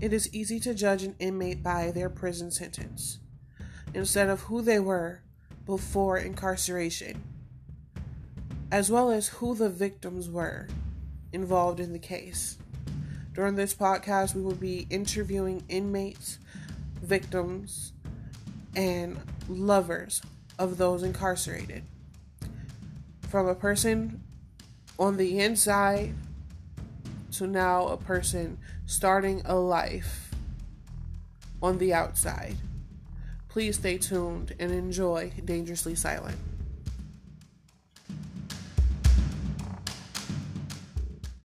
it is easy to judge an inmate by their prison sentence instead of who they were before incarceration, as well as who the victims were involved in the case. During this podcast, we will be interviewing inmates, victims, and lovers of those incarcerated. From a person on the inside to now a person starting a life on the outside. Please stay tuned and enjoy Dangerously Silent.